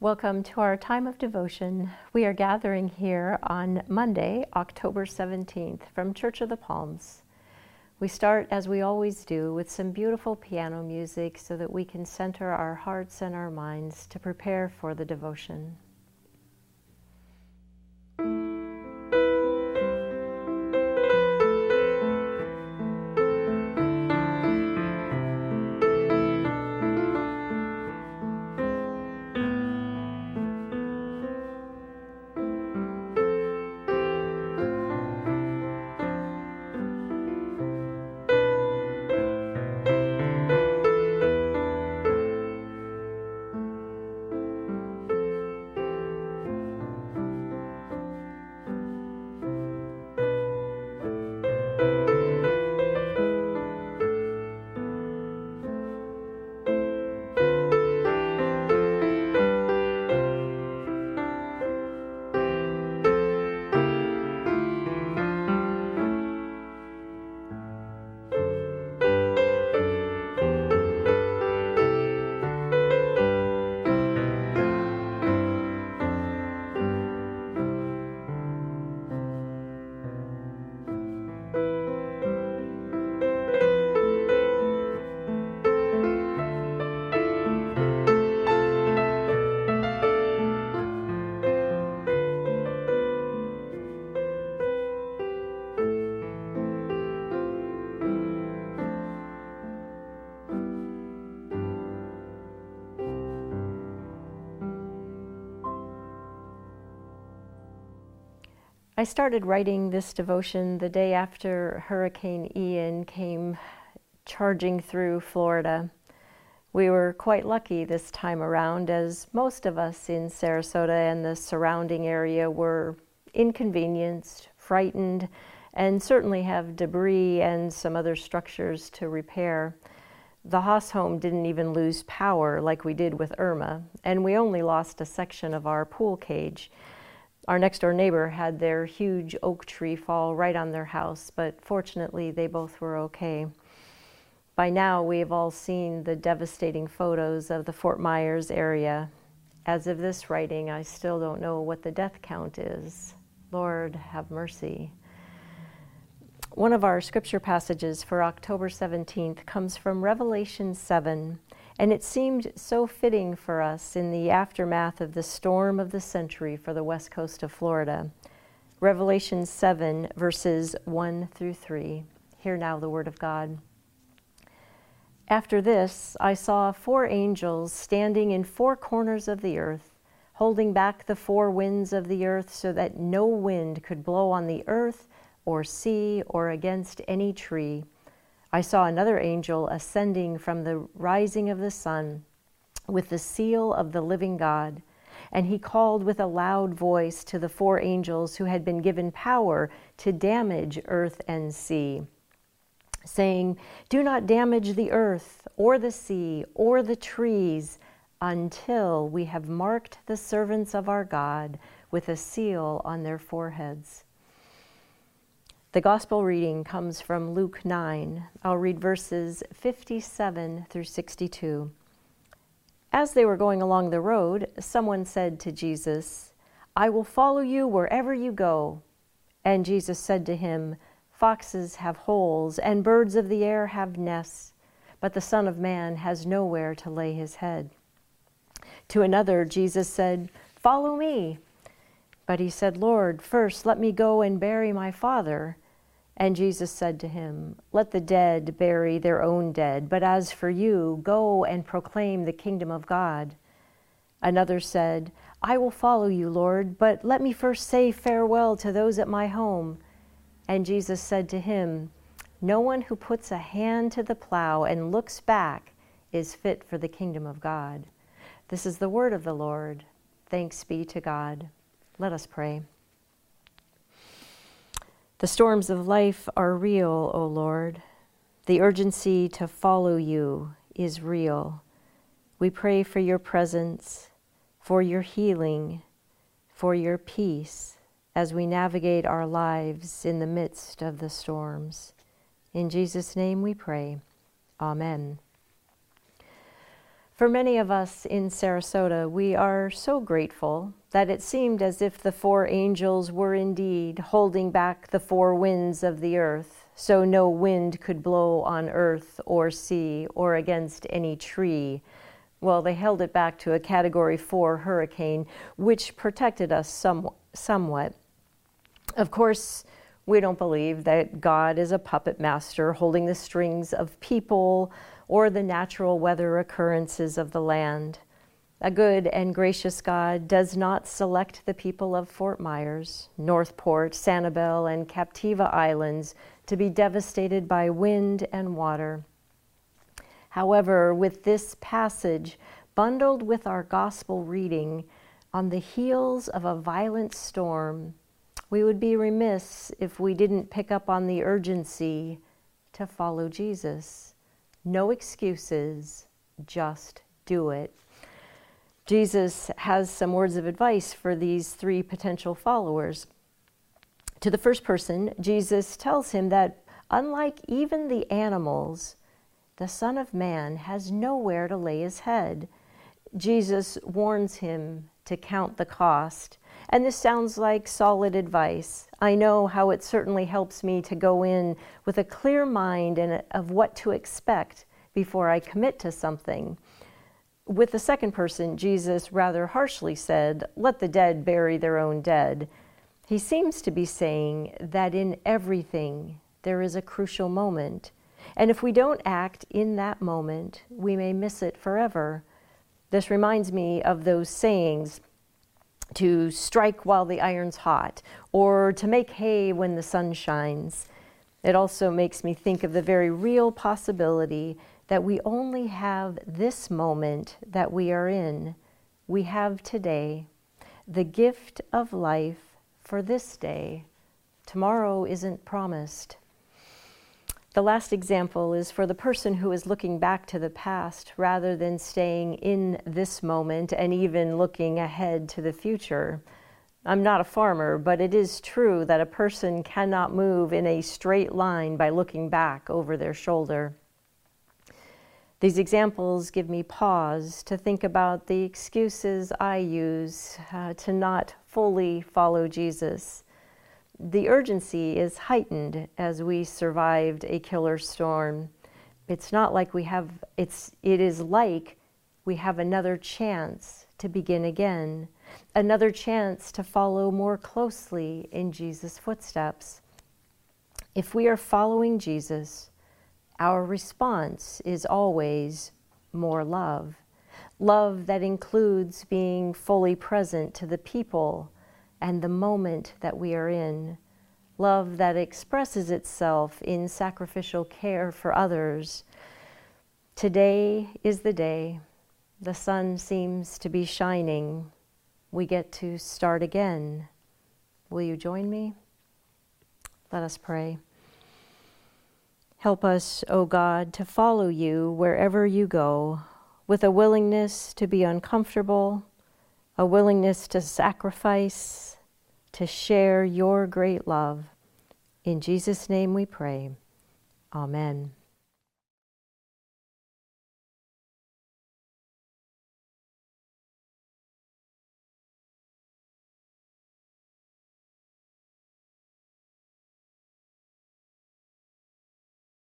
Welcome to our time of devotion. We are gathering here on Monday, October 17th, from Church of the Palms. We start, as we always do, with some beautiful piano music so that we can center our hearts and our minds to prepare for the devotion. I started writing this devotion the day after Hurricane Ian came charging through Florida. We were quite lucky this time around, as most of us in Sarasota and the surrounding area were inconvenienced, frightened, and certainly have debris and some other structures to repair. The Haas home didn't even lose power like we did with Irma, and we only lost a section of our pool cage. Our next door neighbor had their huge oak tree fall right on their house, but fortunately they both were okay. By now, we have all seen the devastating photos of the Fort Myers area. As of this writing, I still don't know what the death count is. Lord, have mercy. One of our scripture passages for October 17th comes from Revelation 7, and it seemed so fitting for us in the aftermath of the storm of the century for the west coast of Florida. Revelation 7, verses 1 through 3. Hear now the word of God. After this, I saw four angels standing in four corners of the earth, holding back the four winds of the earth so that no wind could blow on the earth or sea or against any tree. I saw another angel ascending from the rising of the sun with the seal of the living God. And he called with a loud voice to the four angels who had been given power to damage earth and sea, saying, Do not damage the earth or the sea or the trees until we have marked the servants of our God with a seal on their foreheads. The gospel reading comes from Luke 9. I'll read verses 57 through 62. As they were going along the road, someone said to Jesus, I will follow you wherever you go. And Jesus said to him, Foxes have holes, and birds of the air have nests, but the Son of Man has nowhere to lay his head. To another, Jesus said, Follow me. But he said, Lord, first let me go and bury my father. And Jesus said to him, Let the dead bury their own dead, but as for you, go and proclaim the kingdom of God. Another said, I will follow you, Lord, but let me first say farewell to those at my home. And Jesus said to him, No one who puts a hand to the plow and looks back is fit for the kingdom of God. This is the word of the Lord. Thanks be to God. Let us pray. The storms of life are real, O Lord. The urgency to follow you is real. We pray for your presence, for your healing, for your peace as we navigate our lives in the midst of the storms. In Jesus' name we pray. Amen. For many of us in Sarasota, we are so grateful that it seemed as if the four angels were indeed holding back the four winds of the earth, so no wind could blow on earth or sea or against any tree. Well, they held it back to a category four hurricane, which protected us some, somewhat. Of course, we don't believe that God is a puppet master holding the strings of people or the natural weather occurrences of the land. A good and gracious God does not select the people of Fort Myers, North Port, Sanibel, and Captiva Islands to be devastated by wind and water. However, with this passage bundled with our gospel reading on the heels of a violent storm, we would be remiss if we didn't pick up on the urgency to follow Jesus. No excuses, just do it. Jesus has some words of advice for these three potential followers. To the first person, Jesus tells him that unlike even the animals, the Son of Man has nowhere to lay his head. Jesus warns him to count the cost. And this sounds like solid advice. I know how it certainly helps me to go in with a clear mind and of what to expect before I commit to something. With the second person, Jesus rather harshly said, Let the dead bury their own dead. He seems to be saying that in everything there is a crucial moment. And if we don't act in that moment, we may miss it forever. This reminds me of those sayings to strike while the iron's hot, or to make hay when the sun shines. It also makes me think of the very real possibility that we only have this moment that we are in. We have today, the gift of life for this day. Tomorrow isn't promised. The last example is for the person who is looking back to the past rather than staying in this moment and even looking ahead to the future. I'm not a farmer, but it is true that a person cannot move in a straight line by looking back over their shoulder. These examples give me pause to think about the excuses I use uh, to not fully follow Jesus. The urgency is heightened as we survived a killer storm. It's not like we have, it's, it is like we have another chance to begin again, another chance to follow more closely in Jesus' footsteps. If we are following Jesus, our response is always more love. Love that includes being fully present to the people and the moment that we are in. Love that expresses itself in sacrificial care for others. Today is the day. The sun seems to be shining. We get to start again. Will you join me? Let us pray. Help us, O God, to follow you wherever you go, with a willingness to be uncomfortable, a willingness to sacrifice, to share your great love. In Jesus' name we pray. Amen.